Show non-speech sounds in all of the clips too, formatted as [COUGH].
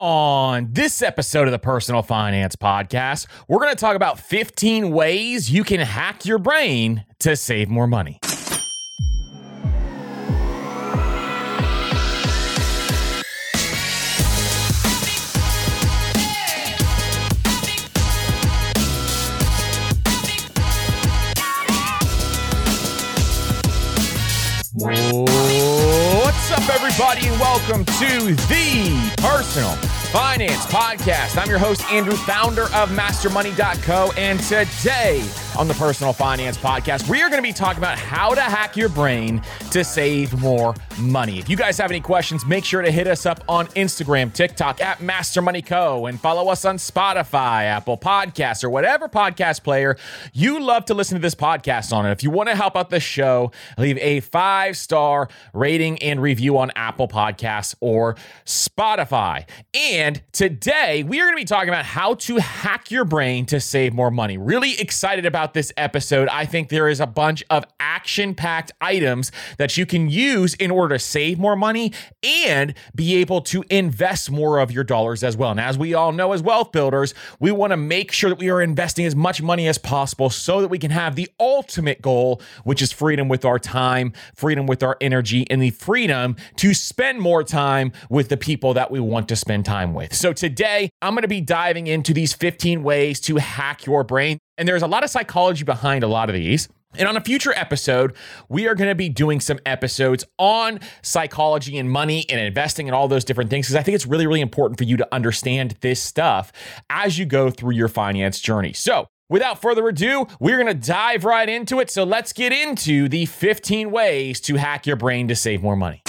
On this episode of the Personal Finance Podcast, we're going to talk about 15 ways you can hack your brain to save more money. Up, everybody, and welcome to the Personal Finance Podcast. I'm your host, Andrew, founder of MasterMoney.co, and today on the Personal Finance Podcast, we are going to be talking about how to hack your brain to save more money. If you guys have any questions, make sure to hit us up on Instagram, TikTok at MasterMoneyCo, and follow us on Spotify, Apple Podcasts, or whatever podcast player you love to listen to this podcast on. And if you want to help out the show, leave a five star rating and review on Apple Podcasts or Spotify. And today we are going to be talking about how to hack your brain to save more money. Really excited about this episode. I think there is a bunch of action packed items that you can use in order to save more money and be able to invest more of your dollars as well. And as we all know, as wealth builders, we want to make sure that we are investing as much money as possible so that we can have the ultimate goal, which is freedom with our time, freedom with our energy, and the freedom to spend more time with the people that we want to spend time with. So today, I'm going to be diving into these 15 ways to hack your brain. And there's a lot of psychology behind a lot of these. And on a future episode, we are going to be doing some episodes on psychology and money and investing and all those different things because I think it's really, really important for you to understand this stuff as you go through your finance journey. So, without further ado, we're going to dive right into it. So, let's get into the 15 ways to hack your brain to save more money.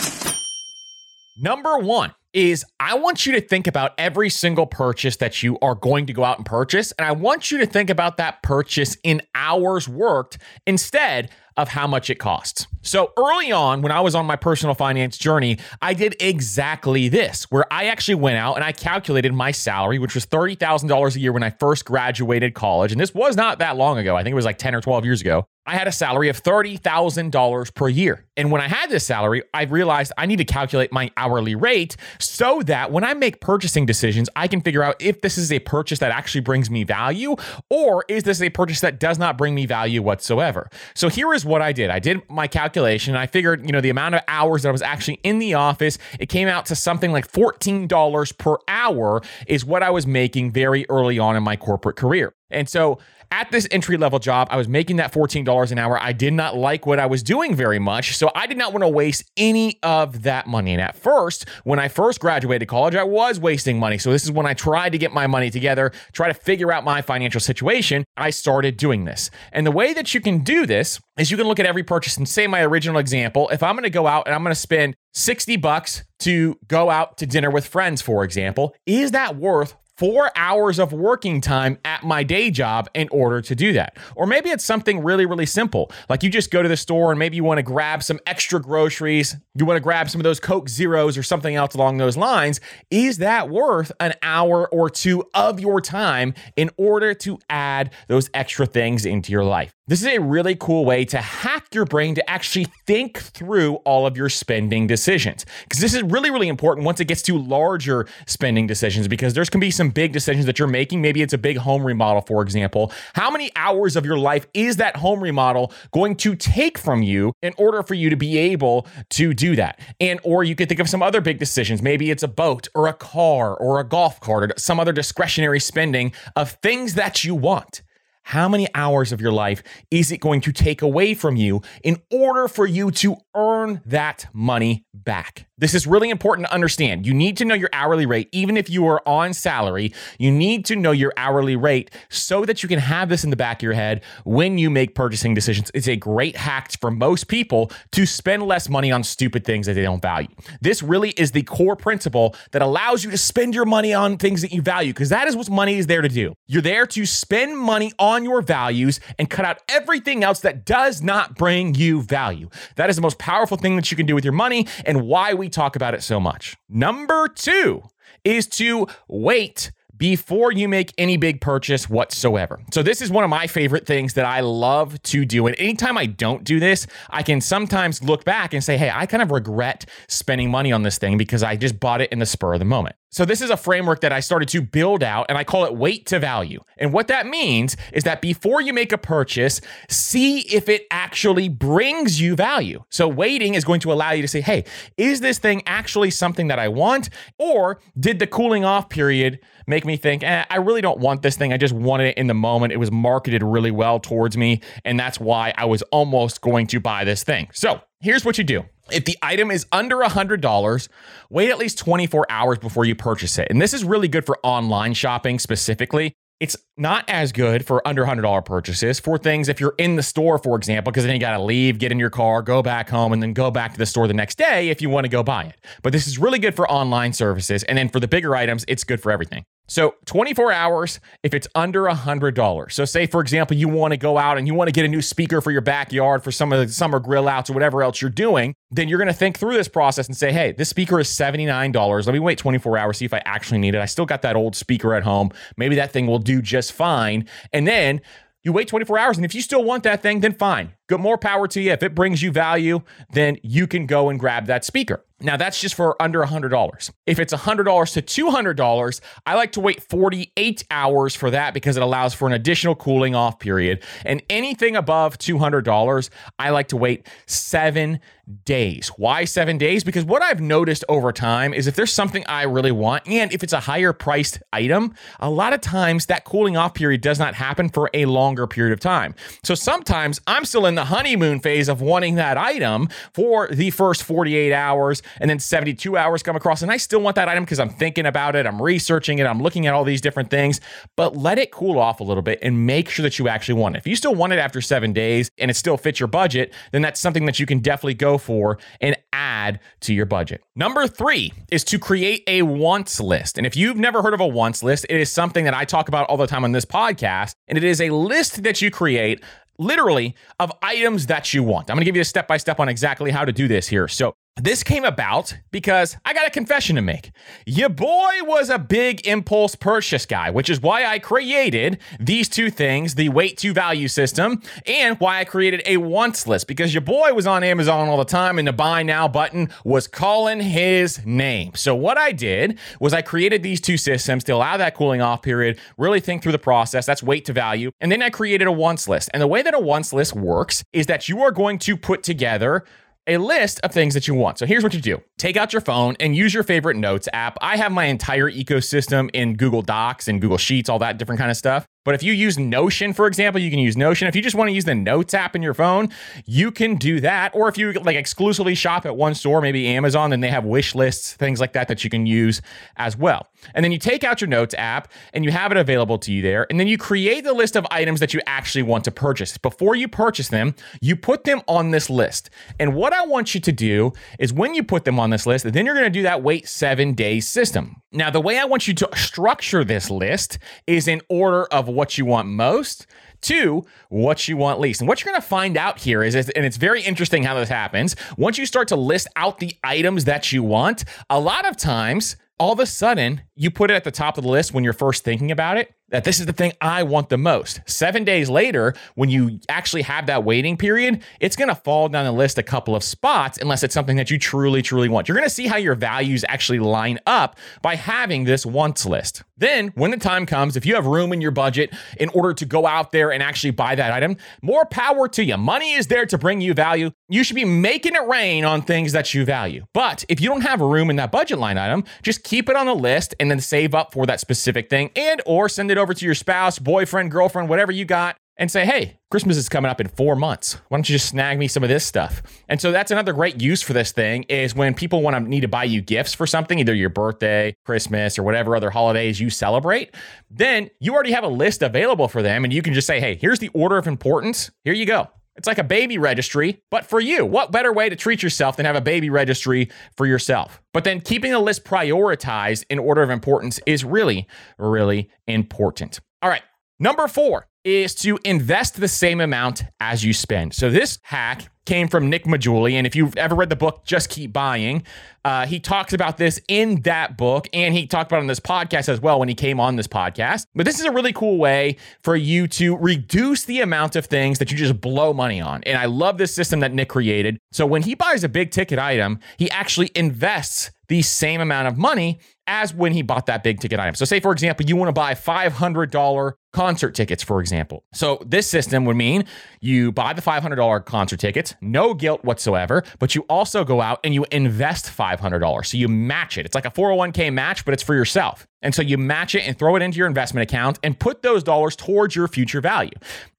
Number one is I want you to think about every single purchase that you are going to go out and purchase. And I want you to think about that purchase in hours worked instead of how much it costs. So early on, when I was on my personal finance journey, I did exactly this, where I actually went out and I calculated my salary, which was $30,000 a year when I first graduated college. And this was not that long ago. I think it was like 10 or 12 years ago. I had a salary of $30,000 per year. And when I had this salary, I realized I need to calculate my hourly rate so that when I make purchasing decisions, I can figure out if this is a purchase that actually brings me value or is this a purchase that does not bring me value whatsoever. So here is what I did. I did my calculation. and I figured, you know, the amount of hours that I was actually in the office, it came out to something like $14 per hour is what I was making very early on in my corporate career. And so at this entry level job, I was making that $14 an hour. I did not like what I was doing very much. So I did not want to waste any of that money. And at first, when I first graduated college, I was wasting money. So this is when I tried to get my money together, try to figure out my financial situation. I started doing this. And the way that you can do this is you can look at every purchase and say my original example, if I'm going to go out and I'm going to spend 60 bucks to go out to dinner with friends, for example, is that worth four hours of working time at my day job in order to do that. Or maybe it's something really, really simple. Like you just go to the store and maybe you want to grab some extra groceries. You want to grab some of those Coke Zeros or something else along those lines. Is that worth an hour or two of your time in order to add those extra things into your life? This is a really cool way to hack your brain to actually think through all of your spending decisions. Because this is really, really important once it gets to larger spending decisions, because there's can be some big decisions that you're making. Maybe it's a big home remodel, for example. How many hours of your life is that home remodel going to take from you in order for you to be able to do that? And or you could think of some other big decisions. Maybe it's a boat or a car or a golf cart or some other discretionary spending of things that you want. How many hours of your life is it going to take away from you in order for you to earn that money back? This is really important to understand. You need to know your hourly rate, even if you are on salary. You need to know your hourly rate so that you can have this in the back of your head when you make purchasing decisions. It's a great hack for most people to spend less money on stupid things that they don't value. This really is the core principle that allows you to spend your money on things that you value, because that is what money is there to do. You're there to spend money on your values and cut out everything else that does not bring you value. That is the most powerful thing that you can do with your money and why we we talk about it so much. Number two is to wait before you make any big purchase whatsoever. So, this is one of my favorite things that I love to do. And anytime I don't do this, I can sometimes look back and say, hey, I kind of regret spending money on this thing because I just bought it in the spur of the moment. So, this is a framework that I started to build out, and I call it wait to value. And what that means is that before you make a purchase, see if it actually brings you value. So, waiting is going to allow you to say, hey, is this thing actually something that I want? Or did the cooling off period make me think, eh, I really don't want this thing. I just wanted it in the moment. It was marketed really well towards me. And that's why I was almost going to buy this thing. So, here's what you do if the item is under $100, wait at least 24 hours before you purchase it. And this is really good for online shopping specifically. It's not as good for under $100 purchases for things if you're in the store, for example, because then you got to leave, get in your car, go back home, and then go back to the store the next day if you want to go buy it. But this is really good for online services. And then for the bigger items, it's good for everything. So 24 hours if it's under $100. So say for example you want to go out and you want to get a new speaker for your backyard for some of the summer grill outs or whatever else you're doing, then you're going to think through this process and say, "Hey, this speaker is $79. Let me wait 24 hours see if I actually need it. I still got that old speaker at home. Maybe that thing will do just fine." And then you wait 24 hours and if you still want that thing, then fine. Good more power to you. If it brings you value, then you can go and grab that speaker. Now, that's just for under $100. If it's $100 to $200, I like to wait 48 hours for that because it allows for an additional cooling off period. And anything above $200, I like to wait seven days. Why seven days? Because what I've noticed over time is if there's something I really want, and if it's a higher priced item, a lot of times that cooling off period does not happen for a longer period of time. So sometimes I'm still in the honeymoon phase of wanting that item for the first 48 hours and then 72 hours come across and I still want that item because I'm thinking about it, I'm researching it, I'm looking at all these different things, but let it cool off a little bit and make sure that you actually want it. If you still want it after 7 days and it still fits your budget, then that's something that you can definitely go for and add to your budget. Number 3 is to create a wants list. And if you've never heard of a wants list, it is something that I talk about all the time on this podcast, and it is a list that you create literally of items that you want. I'm going to give you a step by step on exactly how to do this here. So, this came about because I got a confession to make. Your boy was a big impulse purchase guy, which is why I created these two things the wait to value system and why I created a wants list because your boy was on Amazon all the time and the buy now button was calling his name. So, what I did was I created these two systems to allow that cooling off period, really think through the process. That's wait to value. And then I created a wants list. And the way that a wants list works is that you are going to put together a list of things that you want. So here's what you do take out your phone and use your favorite notes app. I have my entire ecosystem in Google Docs and Google Sheets, all that different kind of stuff. But if you use Notion, for example, you can use Notion. If you just want to use the Notes app in your phone, you can do that. Or if you like exclusively shop at one store, maybe Amazon, then they have wish lists, things like that that you can use as well. And then you take out your Notes app and you have it available to you there. And then you create the list of items that you actually want to purchase. Before you purchase them, you put them on this list. And what I want you to do is when you put them on this list, then you're going to do that wait seven days system. Now, the way I want you to structure this list is in order of what you want most to what you want least. And what you're going to find out here is, and it's very interesting how this happens, once you start to list out the items that you want, a lot of times, all of a sudden, you put it at the top of the list when you're first thinking about it that this is the thing I want the most. Seven days later, when you actually have that waiting period, it's going to fall down the list a couple of spots unless it's something that you truly, truly want. You're going to see how your values actually line up by having this wants list. Then, when the time comes, if you have room in your budget in order to go out there and actually buy that item, more power to you. Money is there to bring you value. You should be making it rain on things that you value. But if you don't have room in that budget line item, just keep it on the list and then save up for that specific thing and or send it it over to your spouse, boyfriend, girlfriend, whatever you got, and say, hey, Christmas is coming up in four months. Why don't you just snag me some of this stuff? And so that's another great use for this thing is when people want to need to buy you gifts for something, either your birthday, Christmas, or whatever other holidays you celebrate, then you already have a list available for them. And you can just say, hey, here's the order of importance. Here you go. It's like a baby registry, but for you. What better way to treat yourself than have a baby registry for yourself? But then keeping the list prioritized in order of importance is really, really important. All right. Number four is to invest the same amount as you spend. So this hack came from Nick Maggiulli. And if you've ever read the book, Just Keep Buying, uh, he talks about this in that book. And he talked about it on this podcast as well when he came on this podcast. But this is a really cool way for you to reduce the amount of things that you just blow money on. And I love this system that Nick created. So when he buys a big ticket item, he actually invests the same amount of money as when he bought that big ticket item. So, say for example, you want to buy $500 concert tickets, for example. So, this system would mean you buy the $500 concert tickets, no guilt whatsoever, but you also go out and you invest $500. So, you match it. It's like a 401k match, but it's for yourself. And so you match it and throw it into your investment account and put those dollars towards your future value.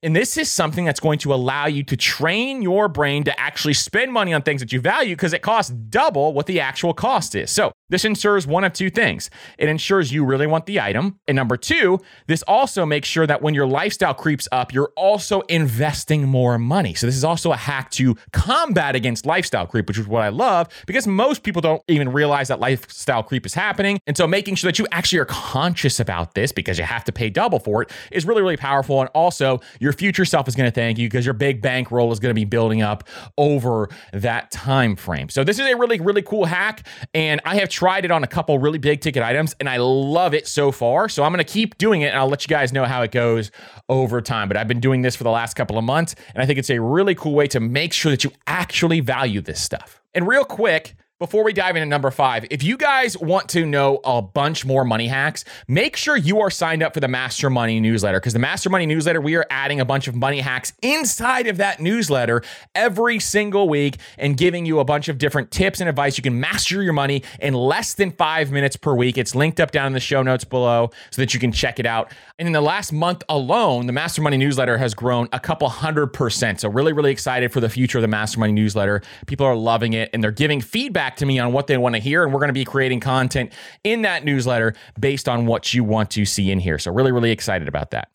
And this is something that's going to allow you to train your brain to actually spend money on things that you value because it costs double what the actual cost is. So this ensures one of two things. It ensures you really want the item. And number two, this also makes sure that when your lifestyle creeps up, you're also investing more money. So this is also a hack to combat against lifestyle creep, which is what I love because most people don't even realize that lifestyle creep is happening. And so making sure that you actually are conscious about this because you have to pay double for it is really, really powerful. And also, your future self is going to thank you because your big bankroll is going to be building up over that time frame. So, this is a really, really cool hack. And I have tried it on a couple really big ticket items and I love it so far. So, I'm going to keep doing it and I'll let you guys know how it goes over time. But I've been doing this for the last couple of months and I think it's a really cool way to make sure that you actually value this stuff. And real quick, before we dive into number five, if you guys want to know a bunch more money hacks, make sure you are signed up for the Master Money newsletter because the Master Money newsletter, we are adding a bunch of money hacks inside of that newsletter every single week and giving you a bunch of different tips and advice. You can master your money in less than five minutes per week. It's linked up down in the show notes below so that you can check it out. And in the last month alone, the Master Money newsletter has grown a couple hundred percent. So, really, really excited for the future of the Master Money newsletter. People are loving it and they're giving feedback back to me on what they want to hear. And we're going to be creating content in that newsletter based on what you want to see in here. So, really, really excited about that.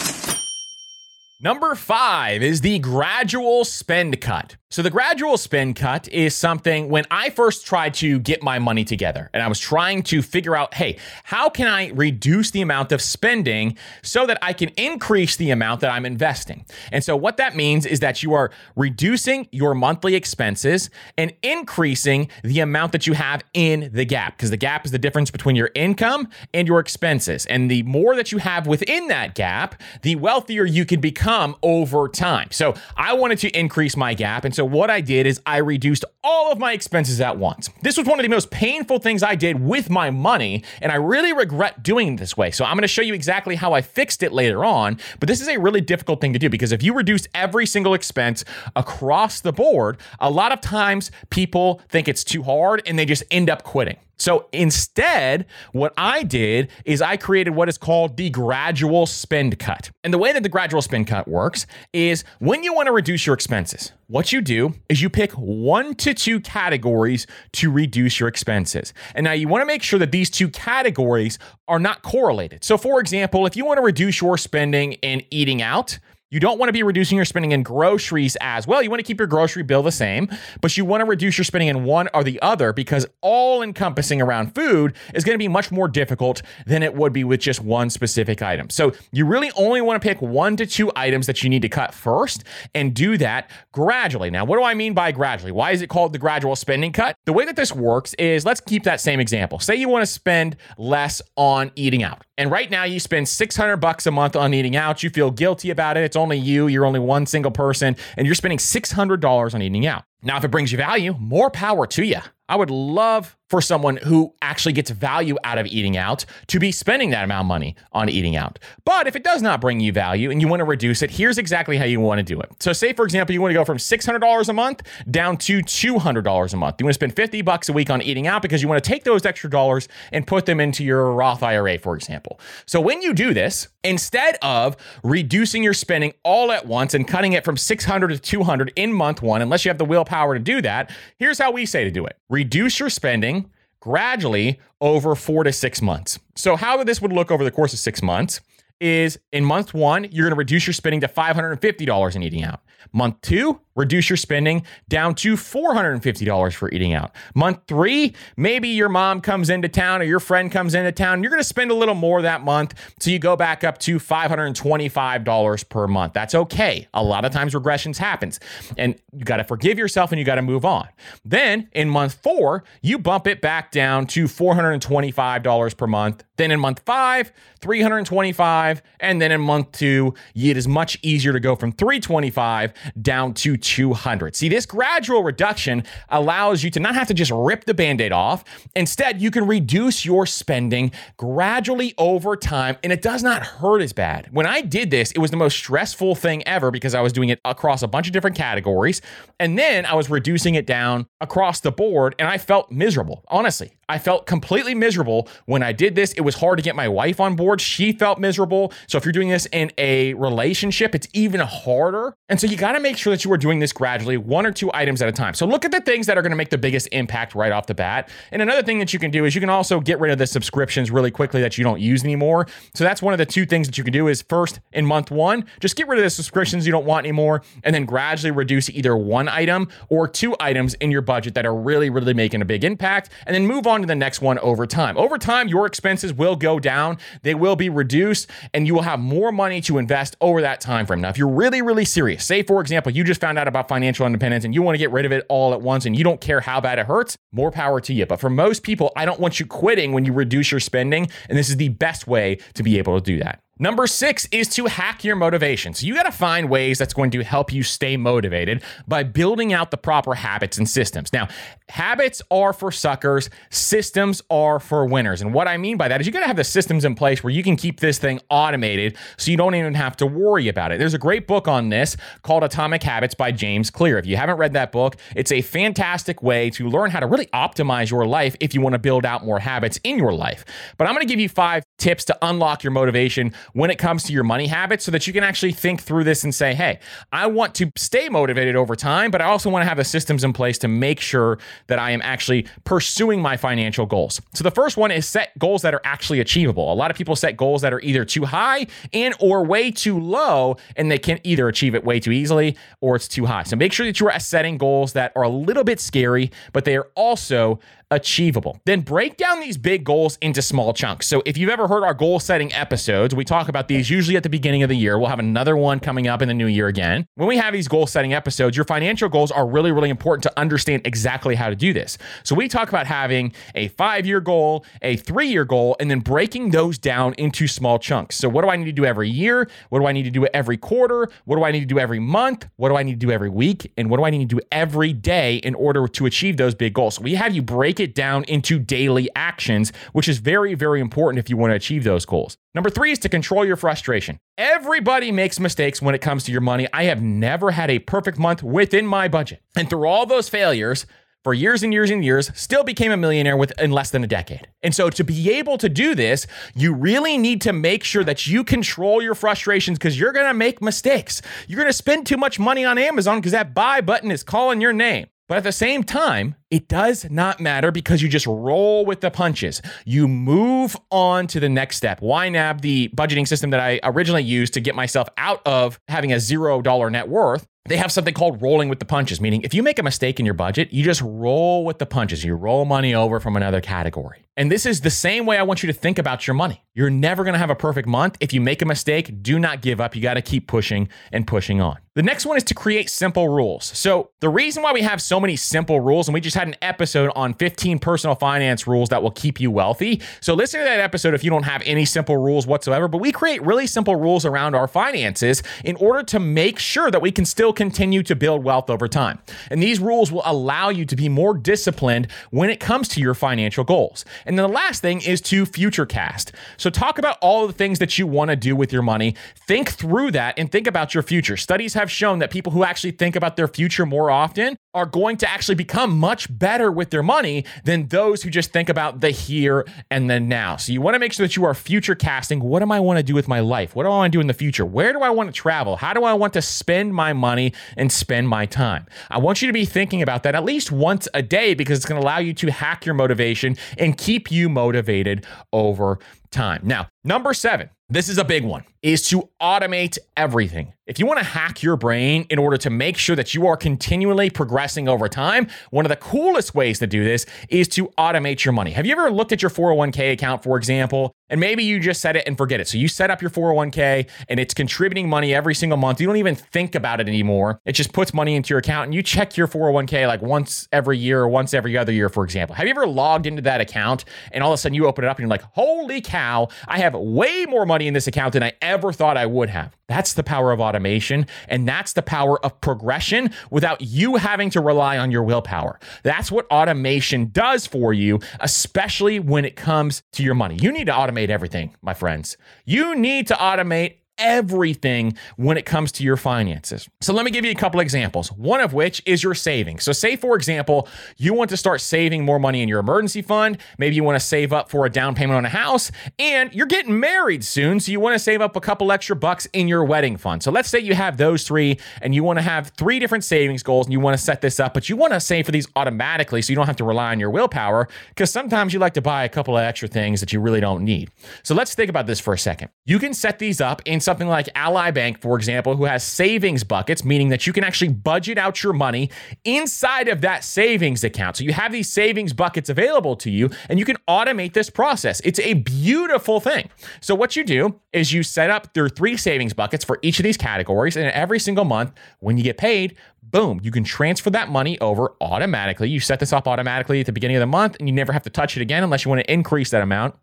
Number five is the gradual spend cut. So, the gradual spend cut is something when I first tried to get my money together and I was trying to figure out, hey, how can I reduce the amount of spending so that I can increase the amount that I'm investing? And so, what that means is that you are reducing your monthly expenses and increasing the amount that you have in the gap, because the gap is the difference between your income and your expenses. And the more that you have within that gap, the wealthier you can become over time. So, I wanted to increase my gap. And so, so what I did is I reduced all of my expenses at once. This was one of the most painful things I did with my money, and I really regret doing it this way. So I'm going to show you exactly how I fixed it later on, but this is a really difficult thing to do because if you reduce every single expense across the board, a lot of times people think it's too hard and they just end up quitting. So instead, what I did is I created what is called the gradual spend cut. And the way that the gradual spend cut works is when you want to reduce your expenses, what you do is you pick one to two categories to reduce your expenses. And now you want to make sure that these two categories are not correlated. So, for example, if you want to reduce your spending in eating out, you don't want to be reducing your spending in groceries as well. You want to keep your grocery bill the same, but you want to reduce your spending in one or the other because all encompassing around food is going to be much more difficult than it would be with just one specific item. So you really only want to pick one to two items that you need to cut first and do that gradually. Now, what do I mean by gradually? Why is it called the gradual spending cut? The way that this works is let's keep that same example. Say you want to spend less on eating out. And right now you spend 600 bucks a month on eating out. You feel guilty about it. It's only you, you're only one single person, and you're spending $600 on eating out. Now, if it brings you value, more power to you. I would love for someone who actually gets value out of eating out to be spending that amount of money on eating out. But if it does not bring you value and you want to reduce it, here's exactly how you want to do it. So say for example, you want to go from $600 a month down to $200 a month. You want to spend 50 bucks a week on eating out because you want to take those extra dollars and put them into your Roth IRA, for example. So when you do this, instead of reducing your spending all at once and cutting it from 600 to 200 in month 1, unless you have the willpower to do that, here's how we say to do it reduce your spending gradually over four to six months. So, how this would look over the course of six months is in month one, you're going to reduce your spending to $550 in eating out. Month two, reduce your spending down to $450 for eating out. Month three, maybe your mom comes into town or your friend comes into town. You're going to spend a little more that month. So you go back up to $525 per month. That's okay. A lot of times regressions happens and you got to forgive yourself and you got to move on. Then in month four, you bump it back down to $425 per month. Then in month five, 325. And then in month two, it is much easier to go from 325 down to 200. See, this gradual reduction allows you to not have to just rip the band aid off. Instead, you can reduce your spending gradually over time, and it does not hurt as bad. When I did this, it was the most stressful thing ever because I was doing it across a bunch of different categories. And then I was reducing it down across the board, and I felt miserable. Honestly, I felt completely miserable when I did this. It was hard to get my wife on board. She felt miserable. So if you're doing this in a relationship, it's even harder. And so you got to make sure that you are doing this gradually, one or two items at a time. So look at the things that are going to make the biggest impact right off the bat. And another thing that you can do is you can also get rid of the subscriptions really quickly that you don't use anymore. So that's one of the two things that you can do is first in month 1, just get rid of the subscriptions you don't want anymore and then gradually reduce either one item or two items in your budget that are really really making a big impact and then move on to the next one over time. Over time, your expenses will go down, they will be reduced, and you will have more money to invest over that time frame. Now, if you're really, really serious, say for example, you just found out about financial independence and you want to get rid of it all at once and you don't care how bad it hurts, more power to you. But for most people, I don't want you quitting when you reduce your spending, and this is the best way to be able to do that. Number six is to hack your motivation. So you got to find ways that's going to help you stay motivated by building out the proper habits and systems. Now, habits are for suckers, systems are for winners. And what I mean by that is you got to have the systems in place where you can keep this thing automated so you don't even have to worry about it. There's a great book on this called Atomic Habits by James Clear. If you haven't read that book, it's a fantastic way to learn how to really optimize your life if you want to build out more habits in your life. But I'm going to give you five tips to unlock your motivation when it comes to your money habits so that you can actually think through this and say, hey, I want to stay motivated over time, but I also want to have the systems in place to make sure that I am actually pursuing my financial goals. So the first one is set goals that are actually achievable. A lot of people set goals that are either too high and or way too low, and they can either achieve it way too easily or it's too high. So make sure that you are setting goals that are a little bit scary, but they are also achievable. Then break down these big goals into small chunks. So if you've ever heard our goal setting episodes, we talk about these usually at the beginning of the year. We'll have another one coming up in the new year again. When we have these goal setting episodes, your financial goals are really, really important to understand exactly how to do this. So we talk about having a five year goal, a three year goal, and then breaking those down into small chunks. So what do I need to do every year? What do I need to do every quarter? What do I need to do every month? What do I need to do every week? And what do I need to do every day in order to achieve those big goals? So we have you break it down into daily actions, which is very, very important if you want to achieve those goals. Number three is to control your frustration. Everybody makes mistakes when it comes to your money. I have never had a perfect month within my budget. And through all those failures, for years and years and years, still became a millionaire within less than a decade. And so to be able to do this, you really need to make sure that you control your frustrations because you're to make mistakes. You're to spend too much money on Amazon because that buy button is calling your name. But at the same time, it does not matter because you just roll with the punches. You move on to the next step. YNAB, the budgeting system that I originally used to get myself out of having a zero dollar net worth, they have something called rolling with the punches, meaning if you make a mistake in your budget, you just roll with the punches. You roll money over from another category. And this is the same way I want you to think about your money. You're never going to have a perfect month. If you make a mistake, do not give up. You got to keep pushing and pushing on. The next one is to create simple rules. So, the reason why we have so many simple rules, and we just had an episode on 15 personal finance rules that will keep you wealthy. So, listen to that episode if you don't have any simple rules whatsoever. But we create really simple rules around our finances in order to make sure that we can still continue to build wealth over time. And these rules will allow you to be more disciplined when it comes to your financial goals. And then the last thing is to future cast. So, talk about all the things that you want to do with your money. Think through that and think about your future. Studies have shown that people who actually think about their future more often are going to actually become much better with their money than those who just think about the here and the now. So, you want to make sure that you are future casting. What do I want to do with my life? What do I want to do in the future? Where do I want to travel? How do I want to spend my money and spend my time? I want you to be thinking about that at least once a day because it's going to allow you to hack your motivation and keep you motivated over time. Now, number seven, this is a big one, is to automate everything. If you want to hack your brain in order to make sure that you are continually progressing over time, one of the coolest ways to do this is to automate your money. Have you ever looked at your 401k account, for example, and maybe you just set it and forget it? So you set up your 401k and it's contributing money every single month. You don't even think about it anymore. It just puts money into your account and you check your 401k like once every year or once every other year, for example. Have you ever logged into that account and all of a sudden you open it up and you're like, holy cow, I have way more money in this account than I ever thought I would have? That's the power of automation. And that's the power of progression without you having to rely on your willpower. That's what automation does for you, especially when it comes to your money. You need to automate everything, my friends. You need to automate everything when it comes to your finances. So let me give you a couple examples. One of which is your savings. So say for example, you want to start saving more money in your emergency fund, maybe you want to save up for a down payment on a house, and you're getting married soon, so you want to save up a couple extra bucks in your wedding fund. So let's say you have those 3 and you want to have three different savings goals and you want to set this up, but you want to save for these automatically so you don't have to rely on your willpower because sometimes you like to buy a couple of extra things that you really don't need. So let's think about this for a second. You can set these up in something like Ally Bank, for example, who has savings buckets, meaning that you can actually budget out your money inside of that savings account. So you have these savings buckets available to you and you can automate this process. It's a beautiful thing. So what you do is you set up your three savings buckets for each of these categories and every single month when you get paid, boom, you can transfer that money over automatically. You set this up automatically at the beginning of the month and you never have to touch it again unless you want to increase that amount.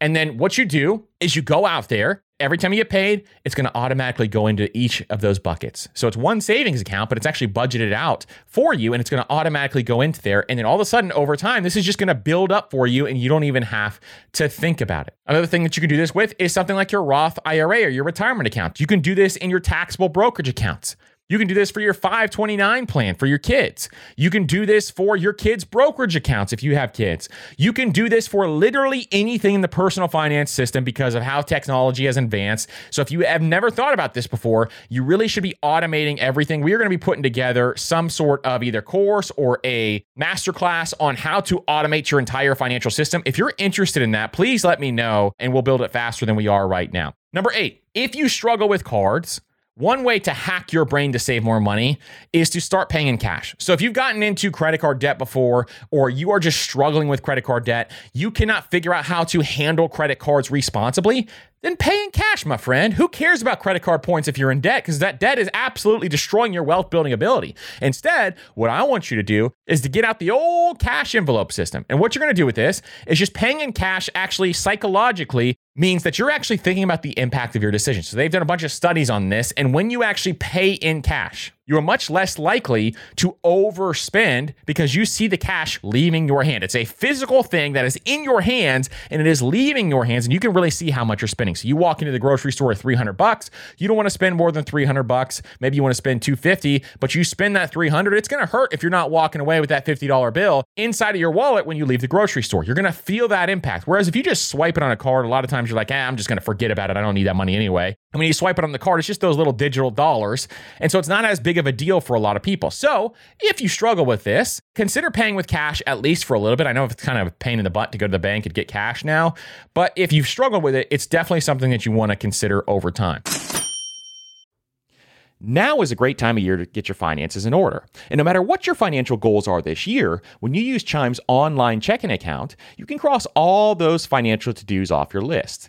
And then what you do is you go out there every time you get paid, it's going to automatically go into each of those buckets. So it's one savings account, but it's actually budgeted out for you and it's going to automatically go into there. And then all of a sudden, over time, this is just going to build up for you and you don't even have to think about it. Another thing that you can do this with is something like your Roth IRA or your retirement account. You can do this in your taxable brokerage accounts. You can do this for your 529 plan for your kids. You can do this for your kids' brokerage accounts if you have kids. You can do this for literally anything in the personal finance system because of how technology has advanced. So if you have never thought about this before, you really should be automating everything. We are going to be putting together some sort of either course or a masterclass on how to automate your entire financial system. If you're interested in that, please let me know and we'll build it faster than we are right now. Number eight, if you struggle with cards, one way to hack your brain to save more money is to start paying in cash. So if you've gotten into credit card debt before, or you are just struggling with credit card debt, you cannot figure out how to handle credit cards responsibly, then pay in cash, my friend. Who cares about credit card points if you're in debt? Because that debt is absolutely destroying your wealth building ability. Instead, what I want you to do is to get out the old cash envelope system. And what you're going to do with this is just paying in cash actually psychologically means that you're actually thinking about the impact of your decision. So they've done a bunch of studies on this. And when you actually pay in cash, you are much less likely to overspend because you see the cash leaving your hand. It's a physical thing that is in your hands and it is leaving your hands and you can really see how much you're spending. So you walk into the grocery store with 300 bucks, you don't want to spend more than 300 bucks. Maybe you want to spend 250, but you spend that 300, it's going to hurt if you're not walking away with that $50 bill inside of your wallet when you leave the grocery store. You're going to feel that impact. Whereas if you just swipe it on a card, a lot of times you're like, eh, I'm just going to forget about it. I don't need that money anyway. And when you swipe it on the card, it's just those little digital dollars. And so it's not as big of a deal for a lot of people. So if you struggle with this, consider paying with cash at least for a little bit. I know it's kind of a pain in the butt to go to the bank and get cash now, but if you've struggled with it, it's definitely something that you want to consider over time. Now is a great time of year to get your finances in order. And no matter what your financial goals are this year, when you use Chime's online checking account, you can cross all those financial to dos off your list.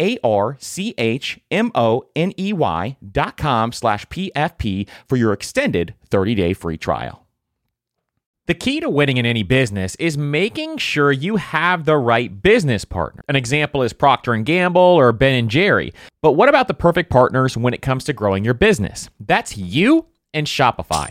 a R C H M O N E Y dot com slash PFP for your extended 30 day free trial. The key to winning in any business is making sure you have the right business partner. An example is Procter and Gamble or Ben and Jerry. But what about the perfect partners when it comes to growing your business? That's you and Shopify.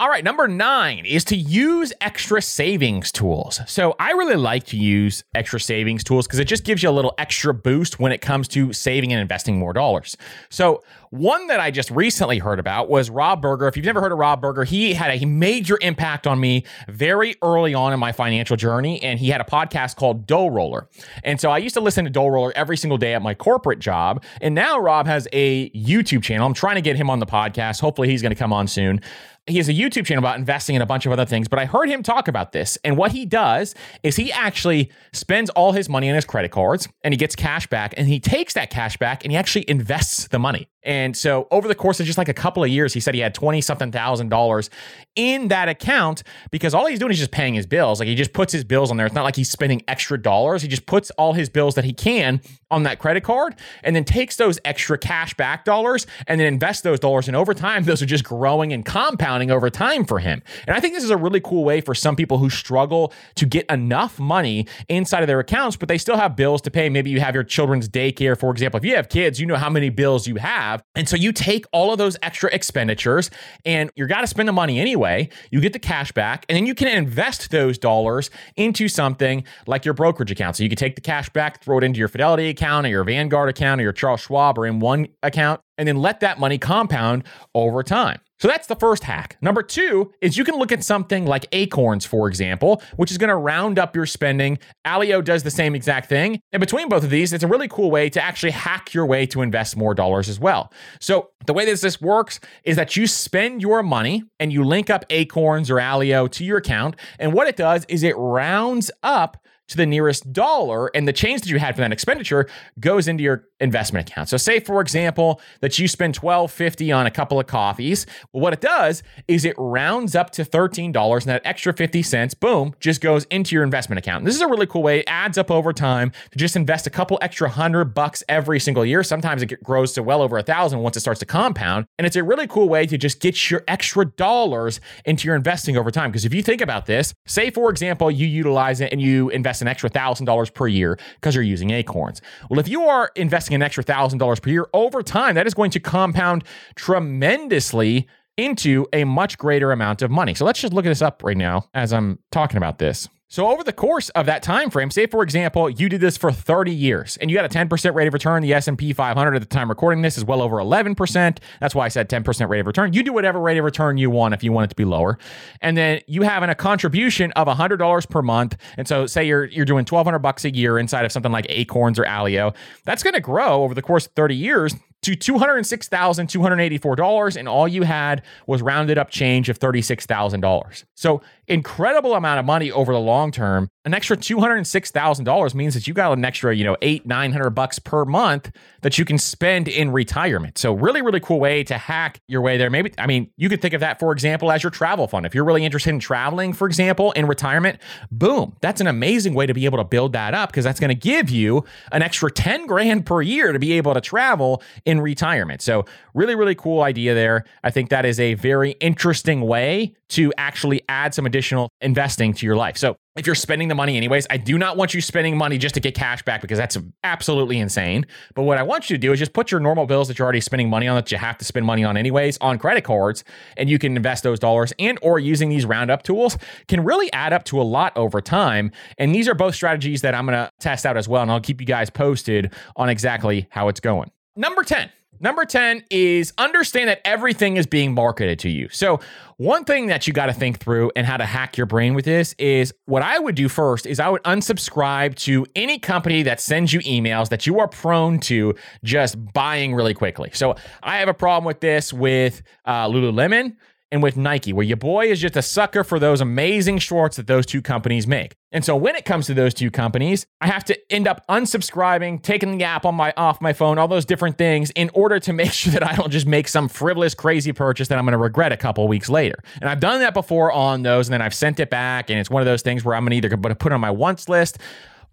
All right, number nine is to use extra savings tools. So I really like to use extra savings tools because it just gives you a little extra boost when it comes to saving and investing more dollars. So one that I just recently heard about was Rob Berger. If you've never heard of Rob Berger, he had a major impact on me very early on in my financial journey, and he had a podcast called Dough Roller. And so I used to listen to Dough Roller every single day at my corporate job. And now Rob has a YouTube channel. I'm trying to get him on the podcast. Hopefully, he's going to come on soon he has a YouTube channel about investing in a bunch of other things, but I heard him talk about this. And what he does is he actually spends all his money on his credit cards and he gets cash back and he takes that cash back and he actually invests the money. And so over the course of just like a couple of years, he said he had 20 something thousand dollars in that account because all he's doing is just paying his bills. Like he just puts his bills on there. It's not like he's spending extra dollars. He just puts all his bills that he can on that credit card and then takes those extra cash back dollars and then invests those dollars. And over time, [LAUGHS] those are just growing and compounding over time for him. And I think this is a really cool way for some people who struggle to get enough money inside of their accounts, but they still have bills to pay. Maybe you have your children's daycare, for example. If you have kids, you know how many bills you have. And so you take all of those extra expenditures and you're got to spend the money anyway. You get the cash back and then you can invest those dollars into something like your brokerage account. So you can take the cash back, throw it into your Fidelity account or your Vanguard account or your Charles Schwab or M1 account, and then let that money compound over time. So that's the first hack. Number two is you can look at something like Acorns, for example, which is going to round up your spending. Alio does the same exact thing. And between both of these, it's a really cool way to actually hack your way to invest more dollars as well. So the way that this works is that you spend your money and you link up Acorns or Alio to your account. And what it does is it rounds up to the nearest dollar and the change that you had for that expenditure goes into your investment account. So say for example that you spend 12.50 on a couple of coffees. Well, what it does is it rounds up to $13 and that extra 50 cents boom just goes into your investment account. And this is a really cool way. It adds up over time to just invest a couple extra 100 bucks every single year. Sometimes it grows to well over a thousand once it starts to compound. And it's a really cool way to just get your extra dollars into your investing over time because if you think about this, say for example you utilize it and you invest an extra thousand dollars per year because you're using acorns. Well, if you are investing an extra thousand dollars per year over time, that is going to compound tremendously into a much greater amount of money. So let's just look at this up right now as I'm talking about this. So over the course of that time frame, say for example, you did this for 30 years and you got a 10% rate of return. The S&P 500 at the time recording this is well over 11%. That's why I said 10% rate of return. You do whatever rate of return you want if you want it to be lower. And then you have a contribution of $100 per month. And so say you're you're doing 1200 bucks a year inside of something like Acorns or Alio. That's going to grow over the course of 30 years to $206,284 and all you had was rounded up change of $36,000. So incredible amount of money over the long term. An extra $206,000 means that you got an extra, you know, eight, 900 bucks per month that you can spend in retirement. So really, really cool way to hack your way there. Maybe, I mean, you could think of that, for example, as your travel fund. If you're really interested in traveling, for example, in retirement, boom, that's an amazing way to be able to build that up because that's going to give you an extra 10 grand per year to be able to travel in retirement. So really, really cool idea there. I think that is a very interesting way to actually add some additional investing to your life. So if you're spending the money anyways, I do not want you spending money just to get cash back because that's absolutely insane. But what I want you to do is just put your normal bills that you're already spending money on that you have to spend money on anyways on credit cards and you can invest those dollars and or using these roundup tools can really add up to a lot over time. And these are both strategies that I'm going to test out as well and I'll keep you guys posted on exactly how it's going. Number 10, Number 10 is understand that everything is being marketed to you. So, one thing that you got to think through and how to hack your brain with this is what I would do first is I would unsubscribe to any company that sends you emails that you are prone to just buying really quickly. So, I have a problem with this with uh, Lululemon and with Nike, where your boy is just a sucker for those amazing shorts that those two companies make. And so when it comes to those two companies, I have to end up unsubscribing, taking the app on my off my phone, all those different things in order to [LAUGHS] make sure that I don't just make some frivolous crazy purchase that I'm going to regret a couple weeks later. And I've done that before on those and then I've sent it back and it's one of those things where I'm going to either put it on my wants list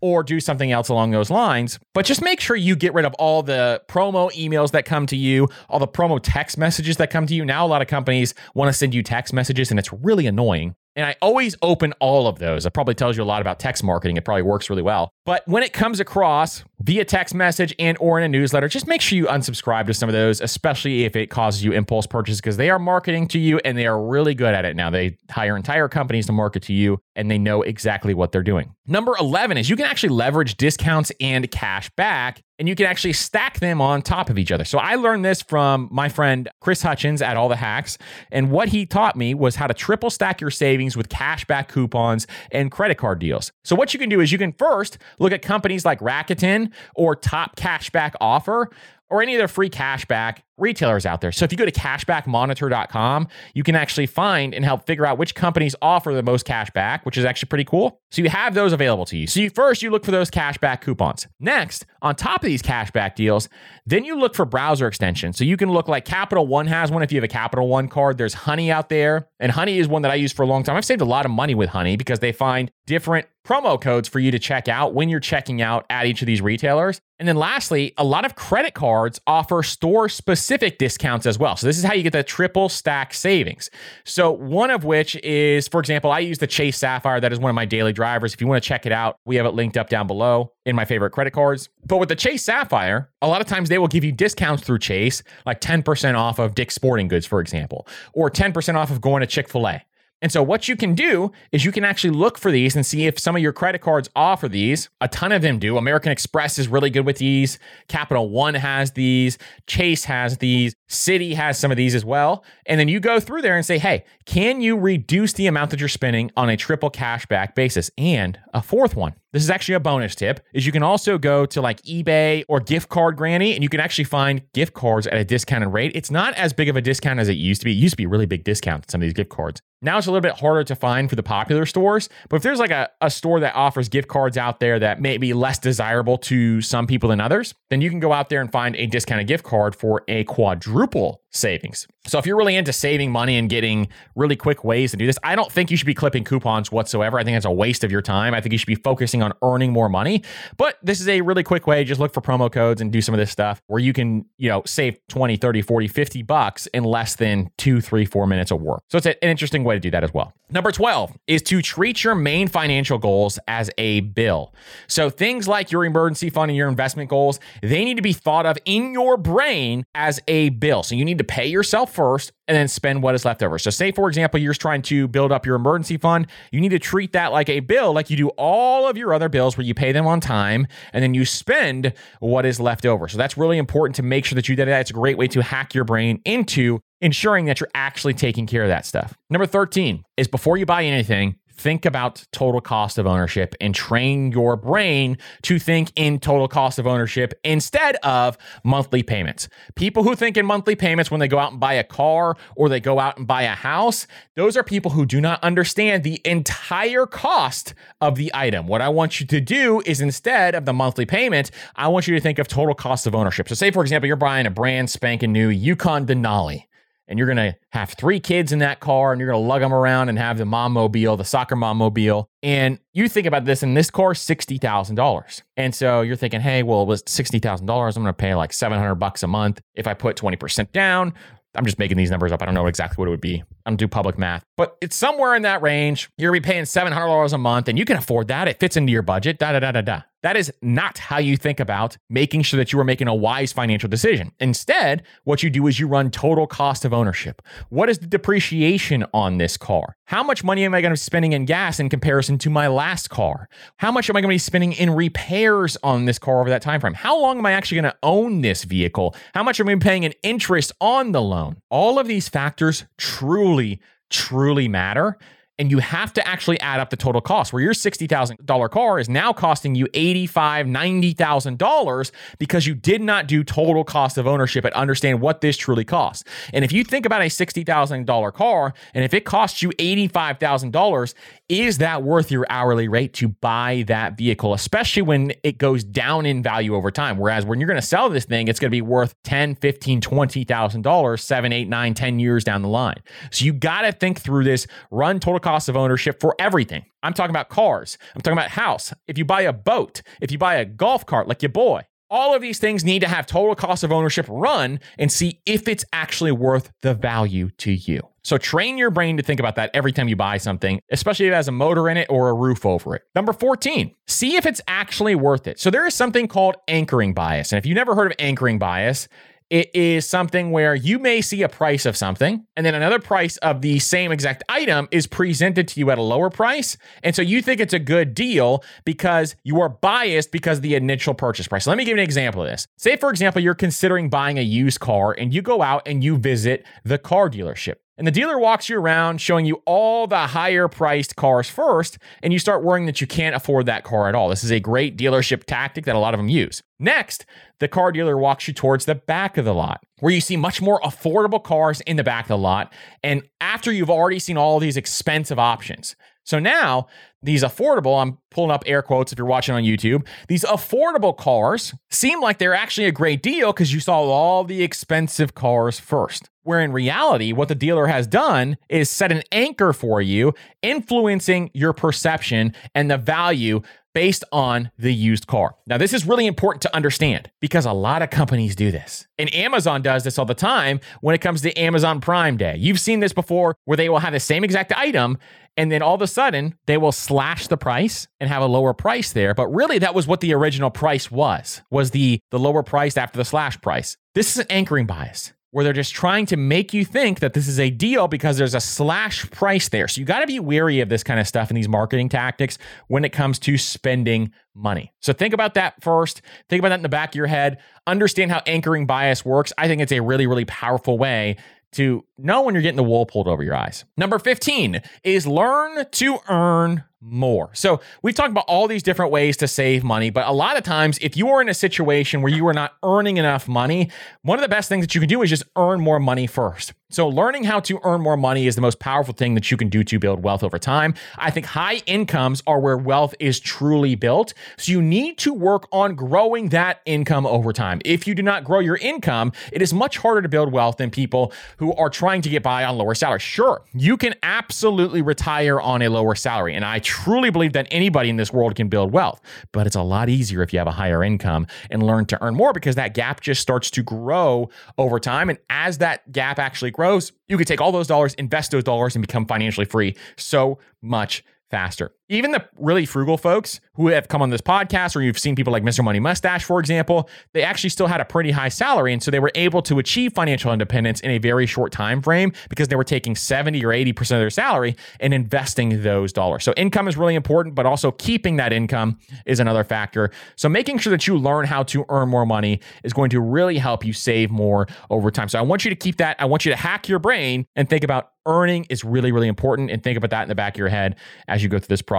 or do something else along those lines. But just make sure you get rid of all the promo emails that come to you, all the promo text messages that come to you. Now, a lot of companies want to send you text messages, and it's really annoying. And I always open all of those. It probably tells you a lot about text marketing. It probably works really well. But when it comes across via text message and or in a newsletter, just make sure you unsubscribe to some of those, especially if it causes you impulse purchases because they are marketing to you and they are really good at it now. They hire entire companies to market to you and they know exactly what they're doing. Number 11 is you can actually leverage discounts and cash back and you can actually stack them on top of each other. So I learned this from my friend Chris Hutchins at All the Hacks. And what he taught me was how to triple stack your savings with cashback coupons and credit card deals. So what you can do is you can first look at companies like Rakuten or Top Cashback Offer or any of their free cashback retailers out there. So if you go to cashbackmonitor.com, you can actually find and help figure out which companies offer the most cash back, which is actually pretty cool. So you have those available to you. So you, first you look for those cashback coupons. Next, on top of these cashback deals, then you look for browser extensions. So you can look like Capital One has one if you have a Capital One card. There's Honey out there, and Honey is one that I use for a long time. I've saved a lot of money with Honey because they find different promo codes for you to check out when you're checking out at each of these retailers. And then lastly, a lot of credit cards offer store specific discounts as well. So this is how you get the triple stack savings. So one of which is, for example, I use the Chase Sapphire. That is one of my daily drivers. If you want to check it out, we have it linked up down below in my favorite credit cards. But with the Chase Sapphire, a lot of times they will give you discounts through Chase, like 10% off of Dick's Sporting Goods, for example, or 10% off of going to Chick fil A. And so, what you can do is you can actually look for these and see if some of your credit cards offer these. A ton of them do. American Express is really good with these. Capital One has these. Chase has these. Citi has some of these as well. And then you go through there and say, hey, can you reduce the amount that you're spending on a triple cashback basis? And a fourth one. This is actually a bonus tip is you can also go to like eBay or gift card granny and you can actually find gift cards at a discounted rate. It's not as big of a discount as it used to be. It used to be a really big discount some of these gift cards. Now it's a little bit harder to find for the popular stores. But if there's like a, a store that offers gift cards out there that may be less desirable to some people than others, then you can go out there and find a discounted gift card for a quadruple savings. So if you're really into saving money and getting really quick ways to do this, I don't think you should be clipping coupons whatsoever. I think it's a waste of your time. I think you should be focusing on earning more money. But this is a really quick way. Just look for promo codes and do some of this stuff where you can, you know, save 20, 30, 40, 50 bucks in less than two, three, four minutes of work. So it's an interesting way to do that as well. Number 12 is to treat your main financial goals as a bill. So things like your emergency fund and your investment goals, they need to be thought of in your brain as a bill. So you need to pay yourself first and then spend what is left over. So, say, for example, you're trying to build up your emergency fund, you need to treat that like a bill, like you do all of your other bills where you pay them on time and then you spend what is left over. So, that's really important to make sure that you do that. It's a great way to hack your brain into ensuring that you're actually taking care of that stuff. Number 13 is before you buy anything, think about total cost of ownership and train your brain to think in total cost of ownership instead of monthly payments. People who think in monthly payments when they go out and buy a car or they go out and buy a house, those are people who do not understand the entire cost of the item. What I want you to do is instead of the monthly payment, I want you to think of total cost of ownership. So say for example, you're buying a brand spanking new Yukon Denali and you're going to have three kids in that car and you're going to lug them around and have the mom mobile, the soccer mom mobile. And you think about this, in this car $60,000. And so you're thinking, hey, well, it was $60,000. I'm going to pay like 700 bucks a month if I put 20% down. I'm just making these numbers up. I don't know exactly what it would be. I don't do public math, but it's somewhere in that range. You're gonna be paying $700 a month and you can afford that. It fits into your budget. Da da da da da. That is not how you think about making sure that you are making a wise financial decision. Instead, what you do is you run total cost of ownership. What is the depreciation on this car? How much money am I going to be spending in gas in comparison to my last car? How much am I going to be spending in repairs on this car over that time frame? How long am I actually going to own this vehicle? How much am I paying in interest on the loan? All of these factors truly truly matter and you have to actually add up the total cost where your $60,000 car is now costing you $85,000, $90,000 because you did not do total cost of ownership and understand what this truly costs. And if you think about a $60,000 car and if it costs you $85,000, is that worth your hourly rate to buy that vehicle, especially when it goes down in value over time? Whereas when you're going to sell this thing, it's going to be worth 10, 15, $20,000, seven, eight, nine, 10 years down the line. So you got to think through this, run total cost of ownership for everything. I'm talking about cars. I'm talking about house. If you buy a boat, if you buy a golf cart like your boy, all of these things need to have total cost of ownership run and see if it's actually worth the value to you. So train your brain to think about that every time you buy something, especially if it has a motor in it or a roof over it. Number 14, see if it's actually worth it. So there is something called anchoring bias. And if you've never heard of anchoring bias, it is something where you may see a price of something, and then another price of the same exact item is presented to you at a lower price. And so you think it's a good deal because you are biased because the initial purchase price. Let me give you an example of this. Say, for example, you're considering buying a used car and you go out and you visit the car dealership. And the dealer walks you around showing you all the higher priced cars first, and you start worrying that you can't afford that car at all. This is a great dealership tactic that a lot of them use. Next, the car dealer walks you towards the back of the lot, where you see much more affordable cars in the back of the lot. And after you've already seen all these expensive options. So now these affordable, I'm pulling up air quotes if you're watching on YouTube, these affordable cars seem like they're actually a great deal because you saw all the expensive cars first. Where in reality, what the dealer has done is set an anchor for you, influencing your perception and the value based on the used car. Now, this is really important to understand because a lot of companies do this. And Amazon does this all the time when it comes to Amazon Prime Day. You've seen this before where they will have the same exact item and then all of a sudden they will slash the price and have a lower price there but really that was what the original price was was the the lower price after the slash price this is an anchoring bias where they're just trying to make you think that this is a deal because there's a slash price there. So you got to be wary of this kind of stuff and these marketing tactics when it comes to spending money. So think about that first. Think about that in the back of your head. Understand how anchoring bias works. I think it's a really, really powerful way to know when you're getting the wool pulled over your eyes. Number 15 is learn to earn more. So we've talked about all these different ways to save money, but a lot of times, if you are in a situation where you are not earning enough money, one of the best things that you can do is just earn more money first. So, learning how to earn more money is the most powerful thing that you can do to build wealth over time. I think high incomes are where wealth is truly built. So, you need to work on growing that income over time. If you do not grow your income, it is much harder to build wealth than people who are trying to get by on lower salaries. Sure, you can absolutely retire on a lower salary. And I truly believe that anybody in this world can build wealth, but it's a lot easier if you have a higher income and learn to earn more because that gap just starts to grow over time. And as that gap actually grows, grows, you could take all those dollars, invest those dollars, and become financially free so much faster. Even the really frugal folks who have come on this podcast, or you've seen people like Mr. Money Mustache, for example, they actually still had a pretty high salary. And so they were able to achieve financial independence in a very short time frame because they were taking 70 or 80% of their salary and investing those dollars. So income is really important, but also keeping that income is another factor. So making sure that you learn how to earn more money is going to really help you save more over time. So I want you to keep that. I want you to hack your brain and think about earning is really, really important. And think about that in the back of your head as you go through this process.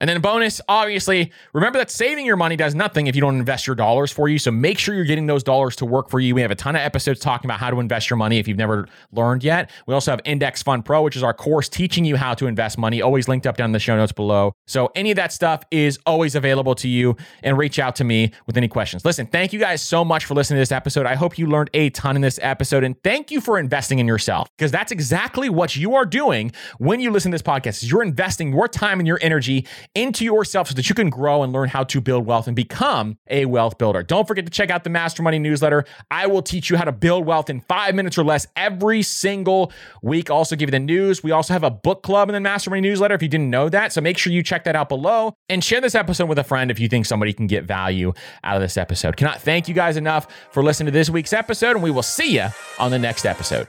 And then, bonus, obviously, remember that saving your money does nothing if you don't invest your dollars for you. So make sure you're getting those dollars to work for you. We have a ton of episodes talking about how to invest your money if you've never learned yet. We also have Index Fund Pro, which is our course teaching you how to invest money, always linked up down in the show notes below. So any of that stuff is always available to you and reach out to me with any questions. Listen, thank you guys so much for listening to this episode. I hope you learned a ton in this episode and thank you for investing in yourself because that's exactly what you are doing when you listen to this podcast you're investing your time and your energy into yourself so that you can grow and learn how to build wealth and become a wealth builder. Don't forget to check out the Master Money newsletter. I will teach you how to build wealth in five minutes or less every single week. also give you the news. We also have a book club in the Master Money newsletter if you didn't know that. So make sure you check that out below and share this episode with a friend if you think somebody can get value out of this episode. Cannot thank you guys enough for listening to this week's episode, and we will see you on the next episode.